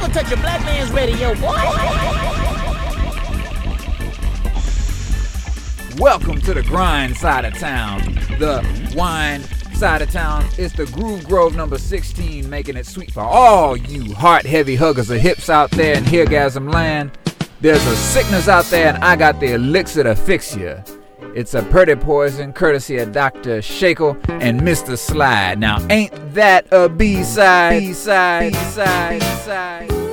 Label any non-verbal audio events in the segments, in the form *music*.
never touch a black man's radio, boy. Welcome to the grind side of town, the wine side of town. It's the Groove Grove number 16, making it sweet for all you heart heavy huggers of hips out there in Heargasm land. There's a sickness out there, and I got the elixir to fix you. It's a pretty poison, courtesy of Dr. Shakel and Mr. Slide. Now, ain't that a B-side? B-side, B-side, B-side.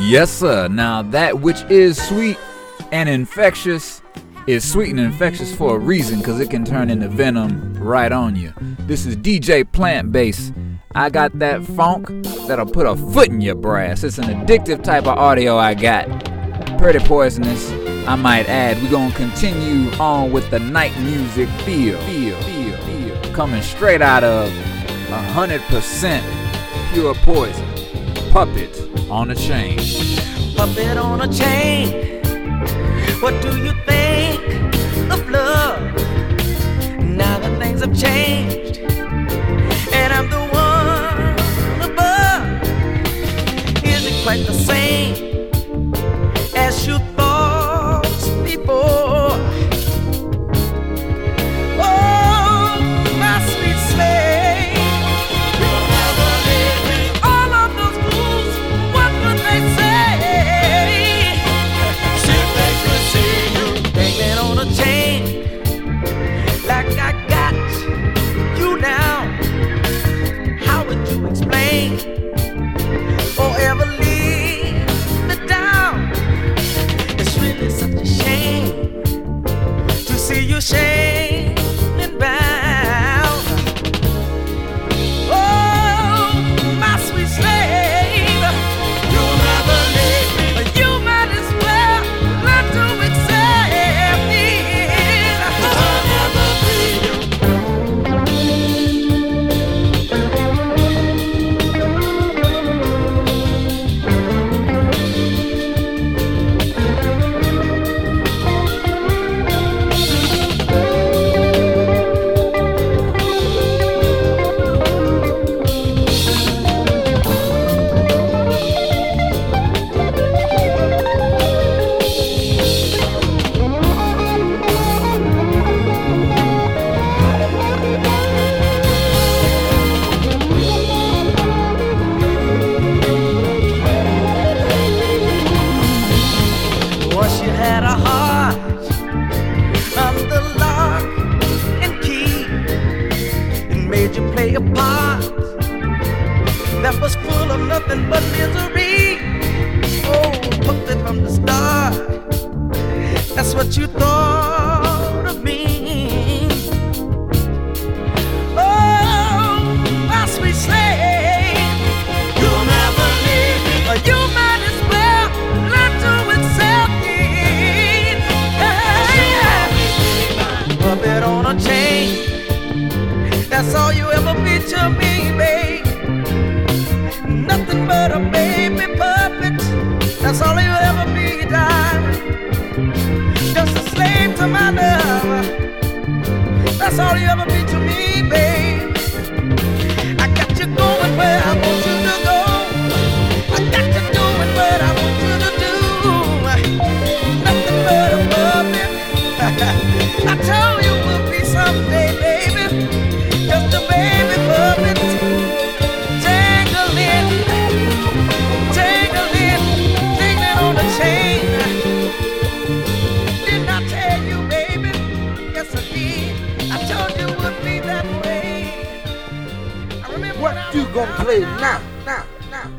Yes, sir. Now, that which is sweet and infectious is sweet and infectious for a reason because it can turn into venom right on you. This is DJ Plant Base. I got that funk that'll put a foot in your brass. It's an addictive type of audio I got. Pretty poisonous, I might add. We're gonna continue on with the night music feel. Feel, feel, feel. Coming straight out of 100% pure poison. Puppet on a chain. puppet on a chain. What do you think of love? Now that things have changed, and I'm the one above. Is it quite the same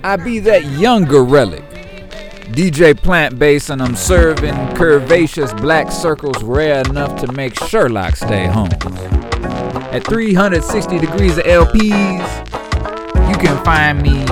I be that younger relic. DJ plant based and I'm serving curvaceous black circles rare enough to make Sherlock stay home. At 360 degrees of LPs, you can find me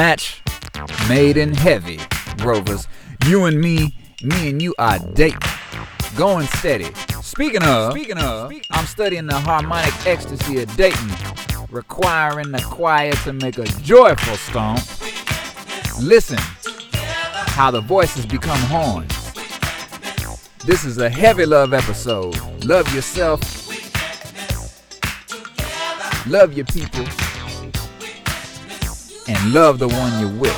match made in heavy, Rovers. You and me, me and you are dating. Going steady. Speaking of, speaking of, I'm studying the harmonic ecstasy of Dayton, requiring the choir to make a joyful stomp. Listen how the voices become horns. This is a heavy love episode. Love yourself. Love your people and love the one you're with.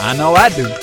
I know I do.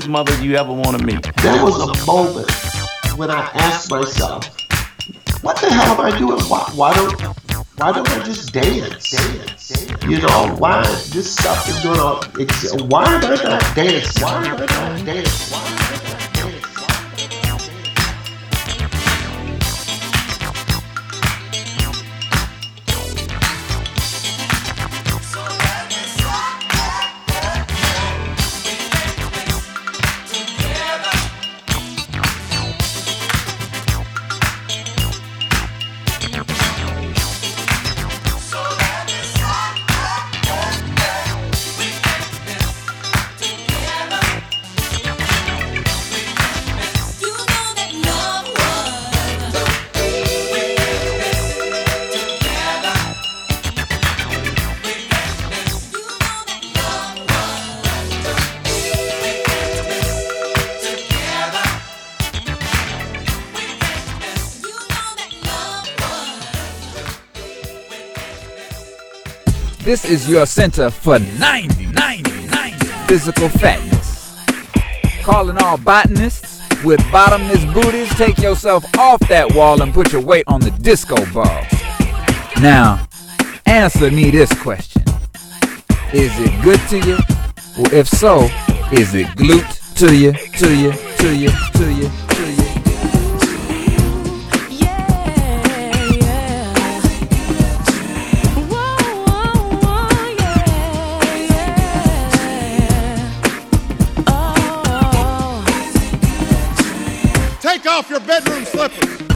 mother you ever want to meet. There was a moment when I asked myself, what the hell am I doing? Why, why don't why don't I just dance? dance, dance. You know, why this stuff is going on? Why am I not dancing? Why am I not dancing? This is your center for 90, physical fatness. Calling all botanists with bottomless booties, take yourself off that wall and put your weight on the disco ball. Now, answer me this question Is it good to you? Well, if so, is it glute to you, to you, to you, to you, to you? off your bedroom slippers.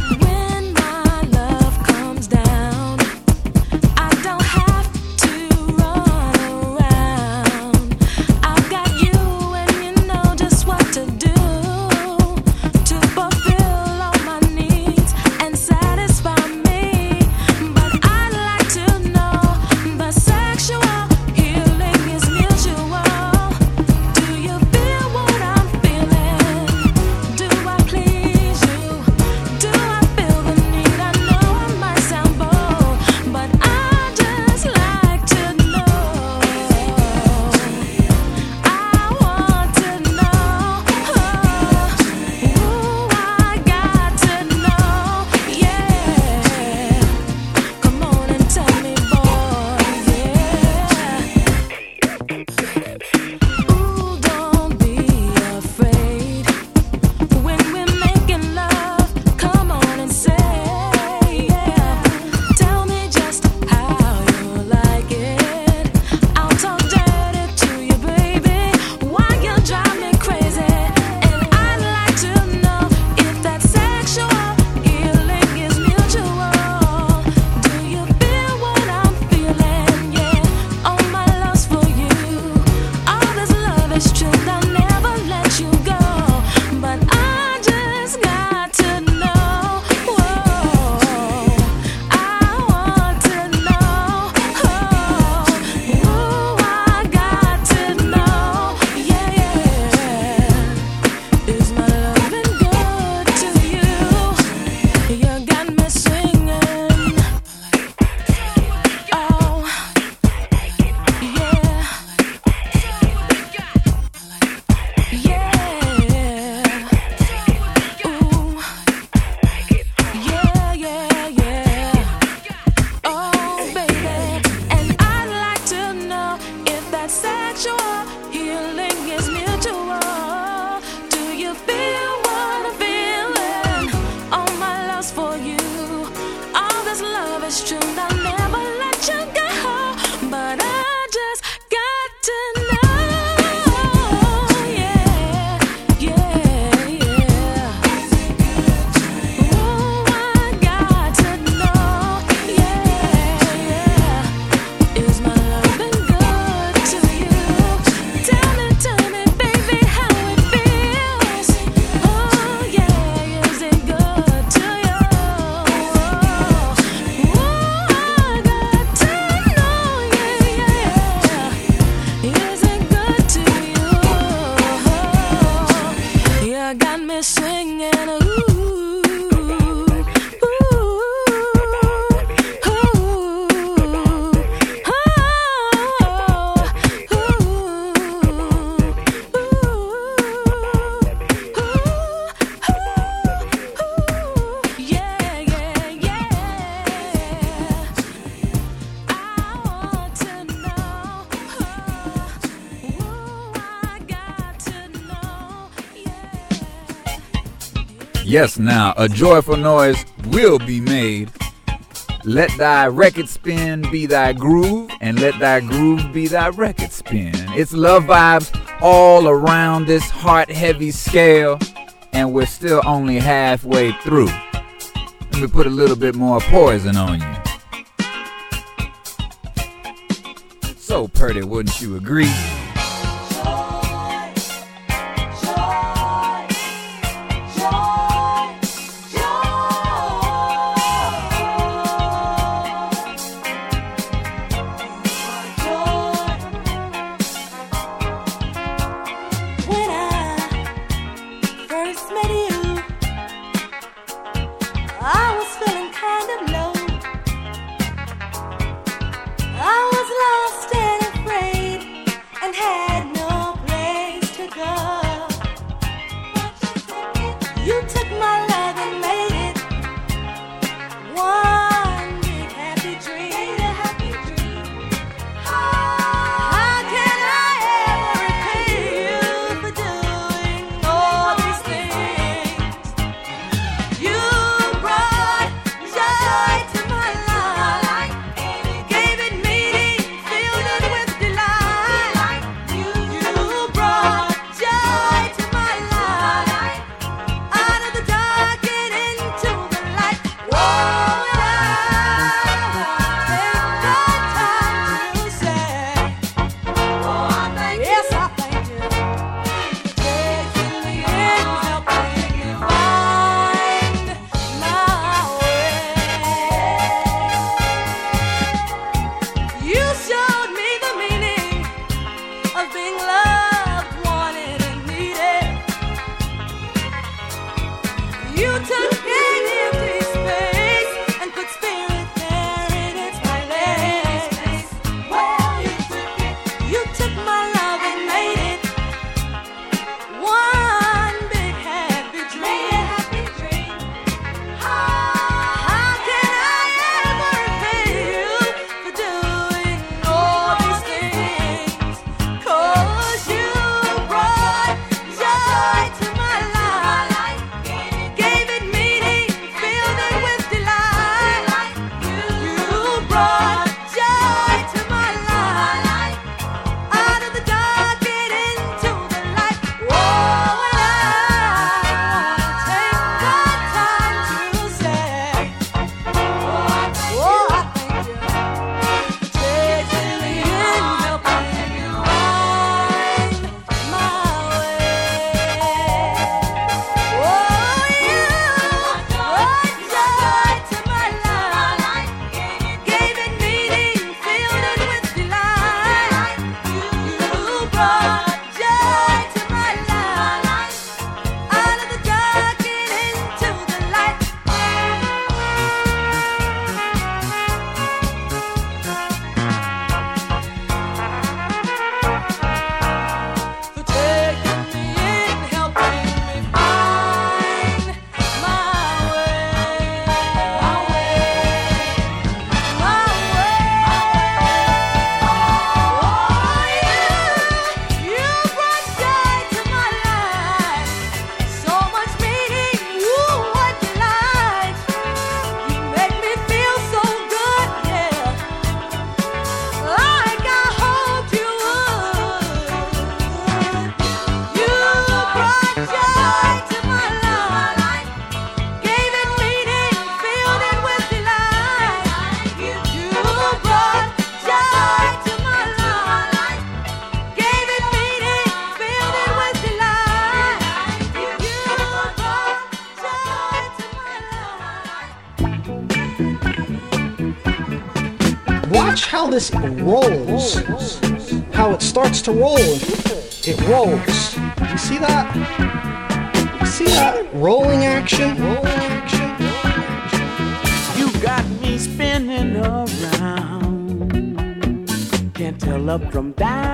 Yes, now a joyful noise will be made. Let thy record spin be thy groove, and let thy groove be thy record spin. It's love vibes all around this heart heavy scale, and we're still only halfway through. Let me put a little bit more poison on you. So, pretty, wouldn't you agree? rolls. How it starts to roll. It rolls. You see that? You see that rolling action? Rolling action. You got me spinning around. Can't tell up from down.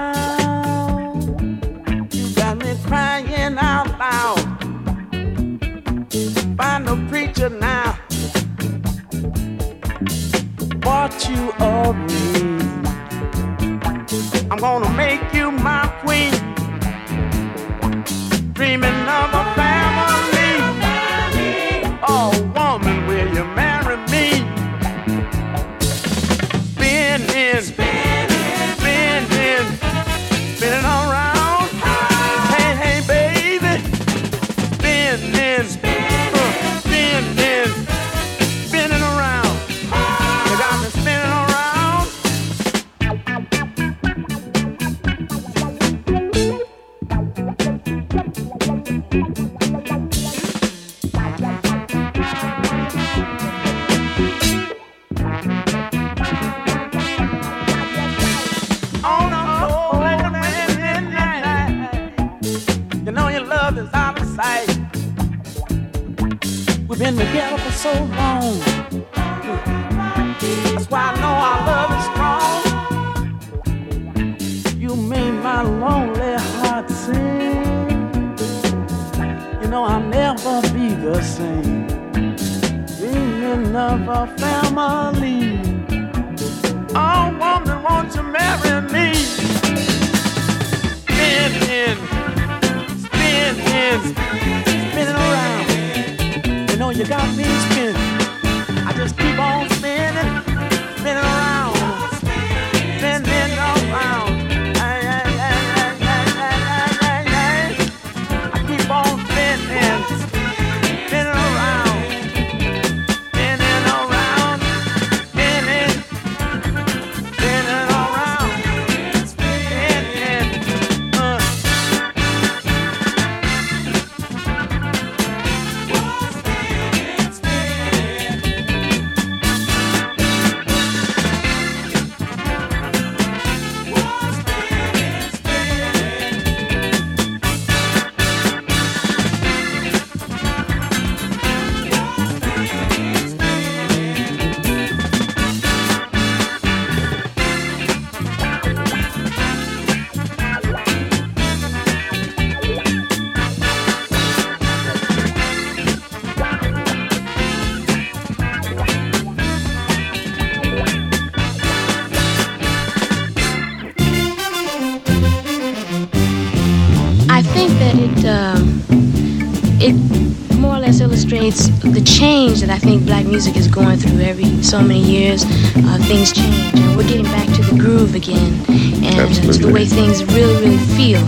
Illustrates the change that I think black music is going through every so many years. Uh, things change, and we're getting back to the groove again, and to the way things really, really feel.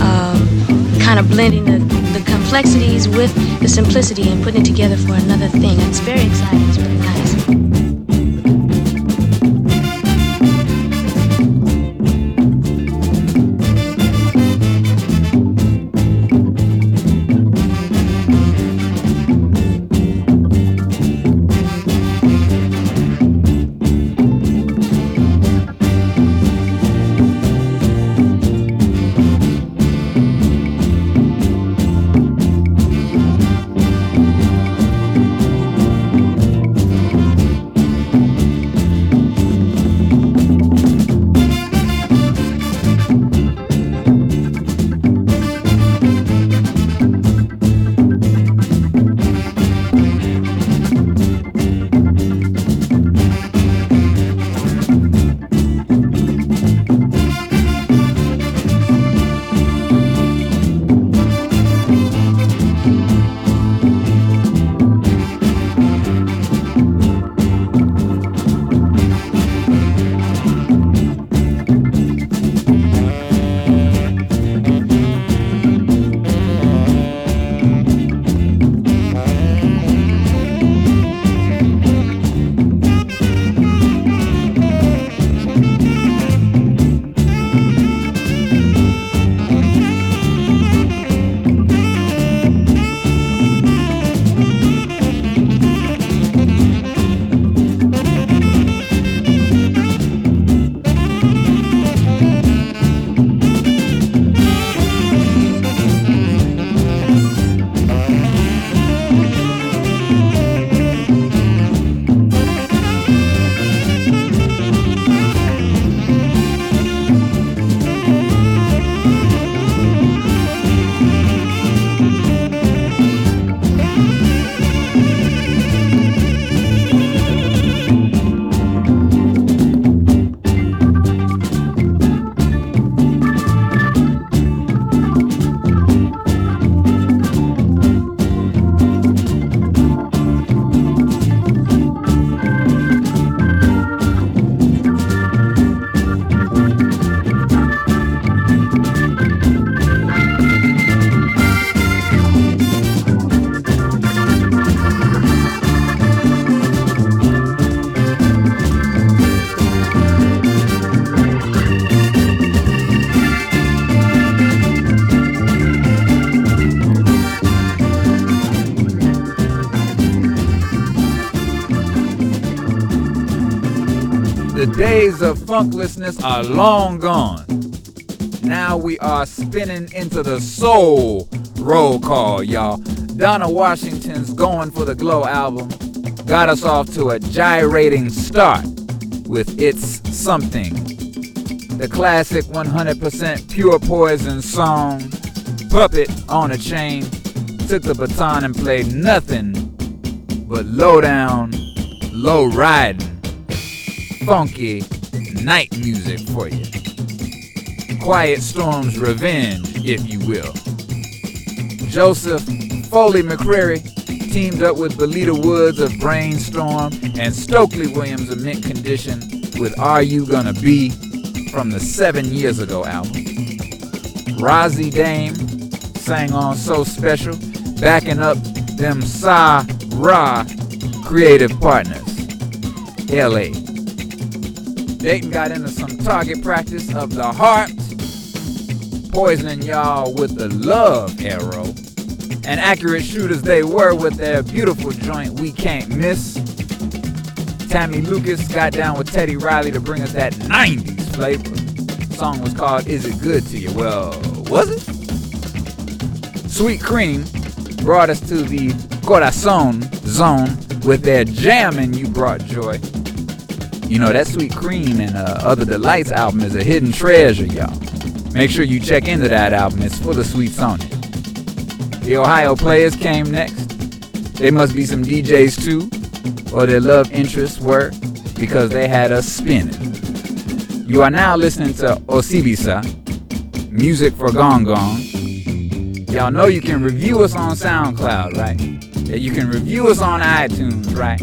Um, kind of blending the, the complexities with the simplicity and putting it together for another thing. It's very exciting. It's really nice. Days of funklessness are long gone. Now we are spinning into the soul roll call, y'all. Donna Washington's Going for the Glow album got us off to a gyrating start with It's Something. The classic 100% pure poison song, Puppet on a Chain, took the baton and played nothing but low down, low riding, funky night music for you. Quiet Storm's revenge, if you will. Joseph Foley McCreary teamed up with Belita Woods of Brainstorm and Stokley Williams of Mint Condition with Are You Gonna Be from the seven years ago album. Rozzi Daime sang on So Special, backing up them Sa Ra creative partners. LA. Dayton got into some target practice of the heart, poisoning y'all with the love arrow. And accurate shooters they were with their beautiful joint We Can't Miss. Tammy Lucas got down with Teddy Riley to bring us that 90s flavor. The song was called Is It Good to You? Well, was it? Sweet Cream brought us to the Corazon zone with their jamming You Brought Joy. You know, that Sweet Cream and uh, Other Delights album is a hidden treasure, y'all. Make sure you check into that album, it's full of sweets on it. The Ohio Players came next. They must be some DJs too, or their love interests were, because they had us spinning. You are now listening to Osibisa, music for Gong Gong. Y'all know you can review us on SoundCloud, right? That you can review us on iTunes, right?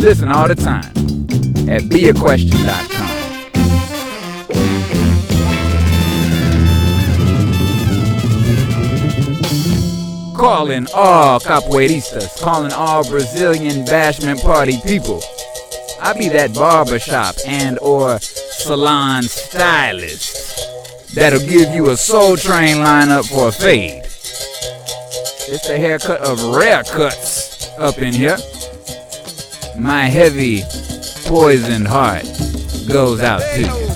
Listen all the time at beaquestion.com. Calling all capoeiristas, calling all Brazilian bashment party people. I be that barbershop and or salon stylist that'll give you a soul train lineup for a fade. It's the haircut of rare cuts up in here. My heavy, poisoned heart goes out to you.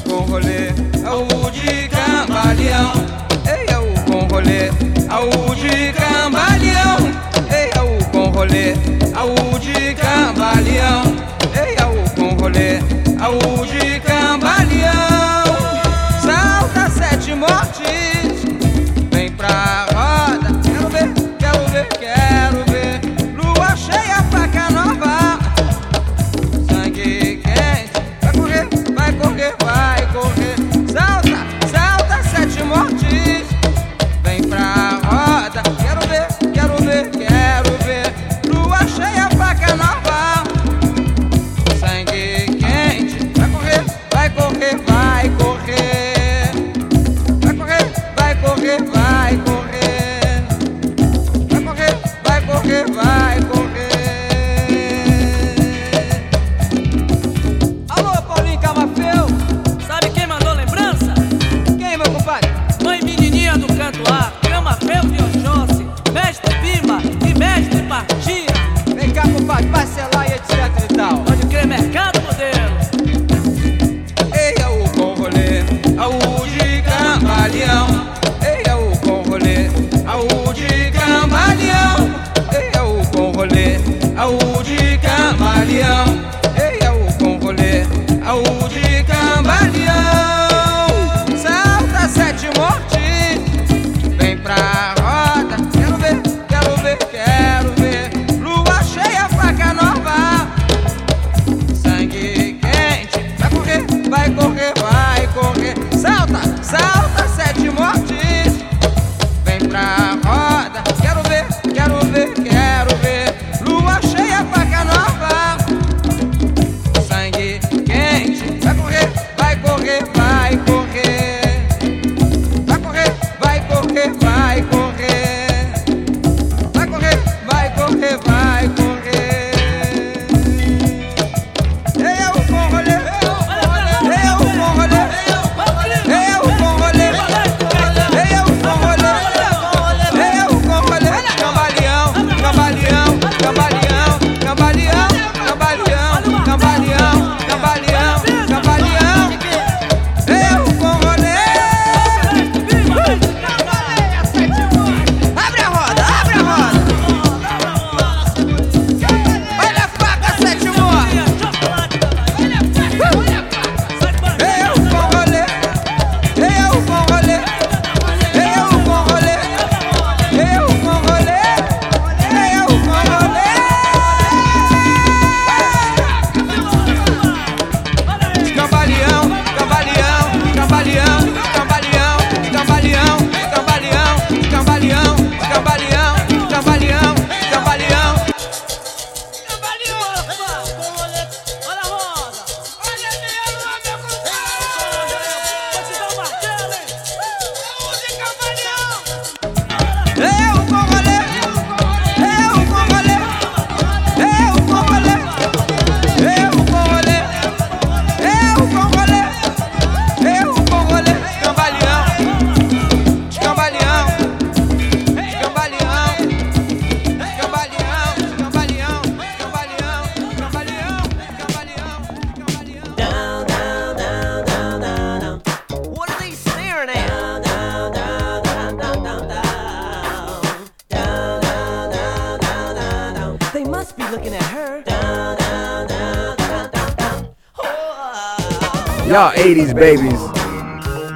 Y'all 80s babies,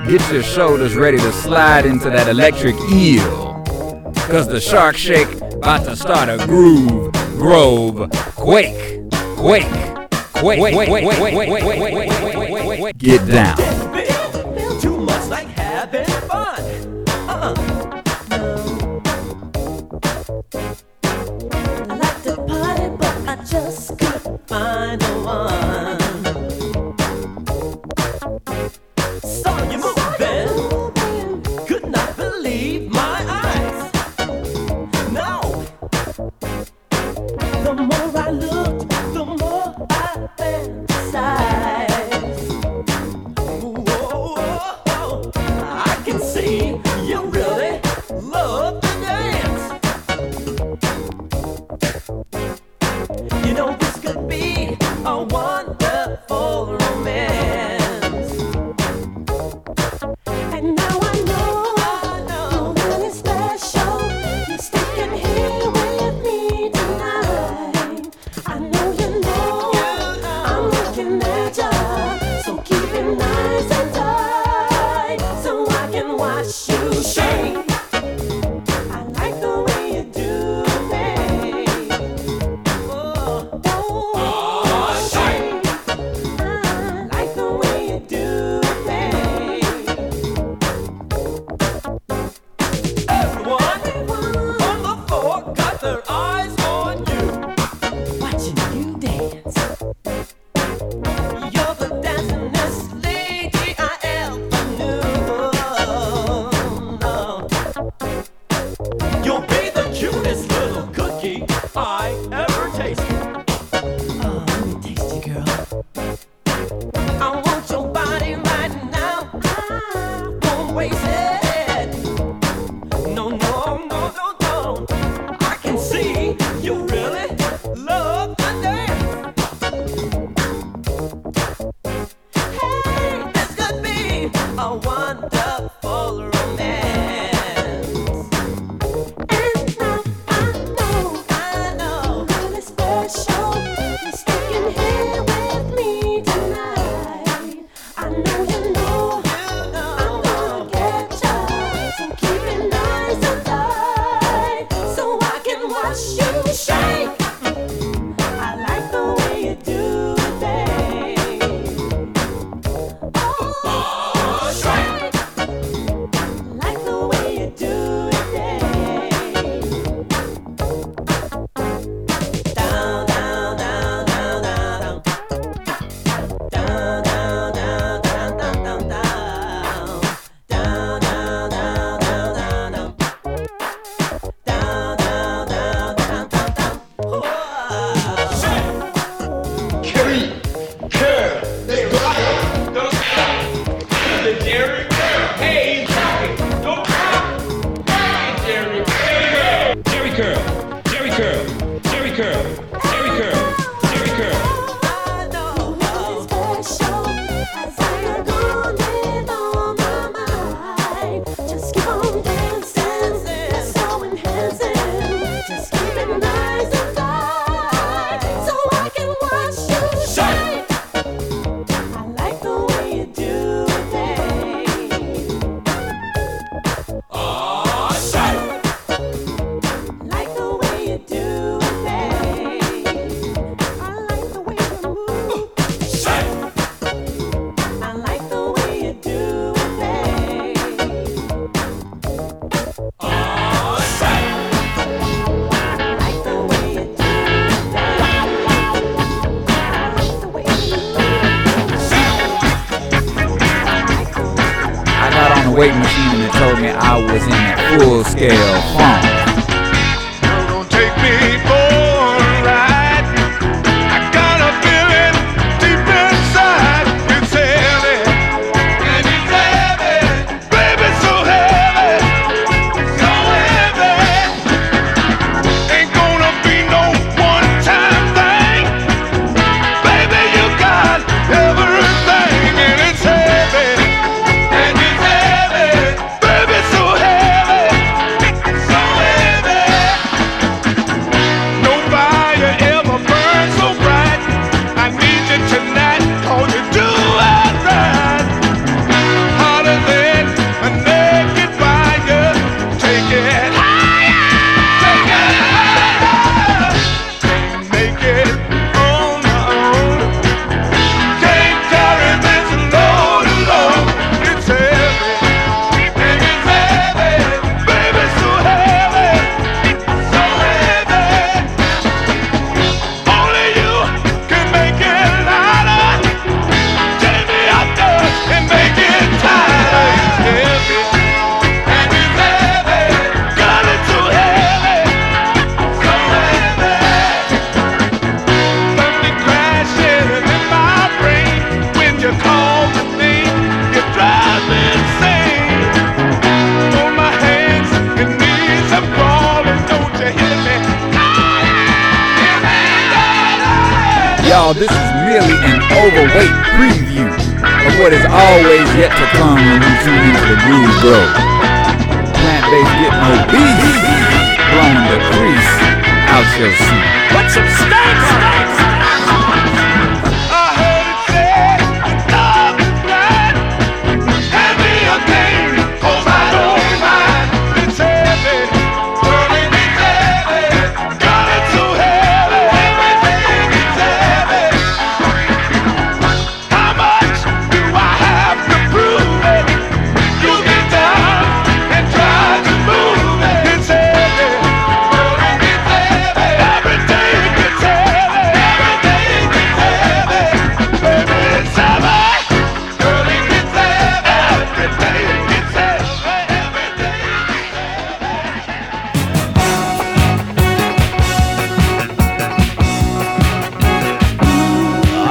get your shoulders ready to slide into that electric eel. Cause the shark shake about to start a groove, grove, quake, quake, quake, quake, quake, quake, quake, quake, quake, quake, Get down. Too you say.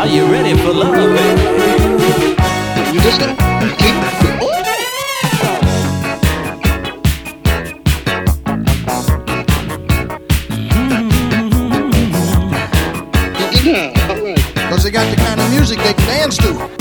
Are you ready for love, baby? You just gotta keep mm-hmm. they got the kind of music they can dance to.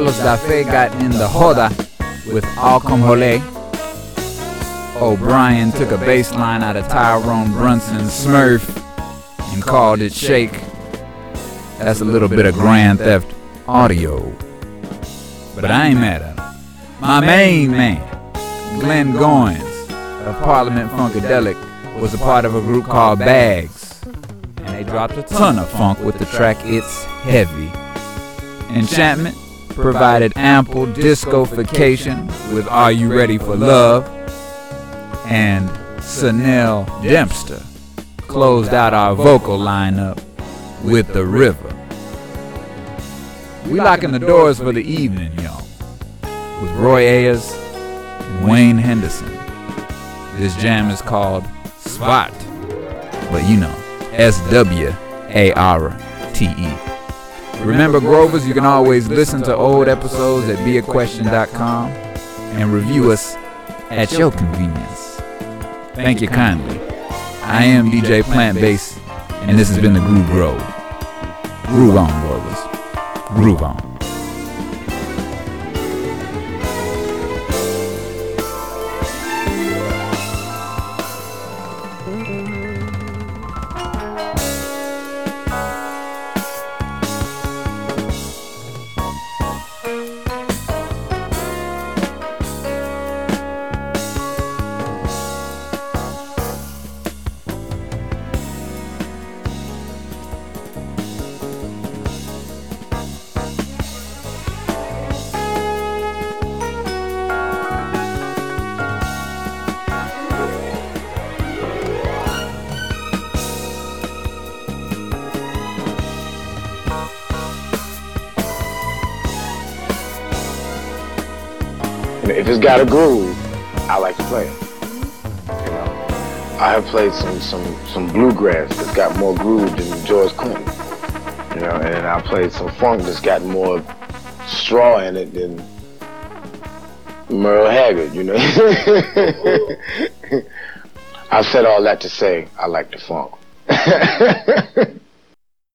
Carlos da Fe got in the Hoda with Al Jole. O'Brien took a bass line out of Tyrone Brunson's Smurf and called it Shake. That's a little bit of Grand Theft Audio. But I ain't mad at him. My main man, Glenn Goins of Parliament Funkadelic, was a part of a group called Bags. And they dropped a ton of funk with the track It's Heavy. Enchantment provided ample discofication with Are You Ready for Love? And Sanel Dempster closed out our vocal lineup with The River. We locking the doors for the evening, y'all, with Roy Ayers and Wayne Henderson. This jam is called Spot, but you know, S W A R T E. Remember, Grovers, you can always listen to old episodes at beaquestion.com and review us at your convenience. Thank you kindly. I am DJ Plant Bass, and this has been the Groove Grove. Groove on, Grovers. Groove on. Some some bluegrass that's got more groove than George Clinton. You know, and I played some funk that's got more straw in it than Merle Haggard. You know, *laughs* I said all that to say I like the funk. *laughs*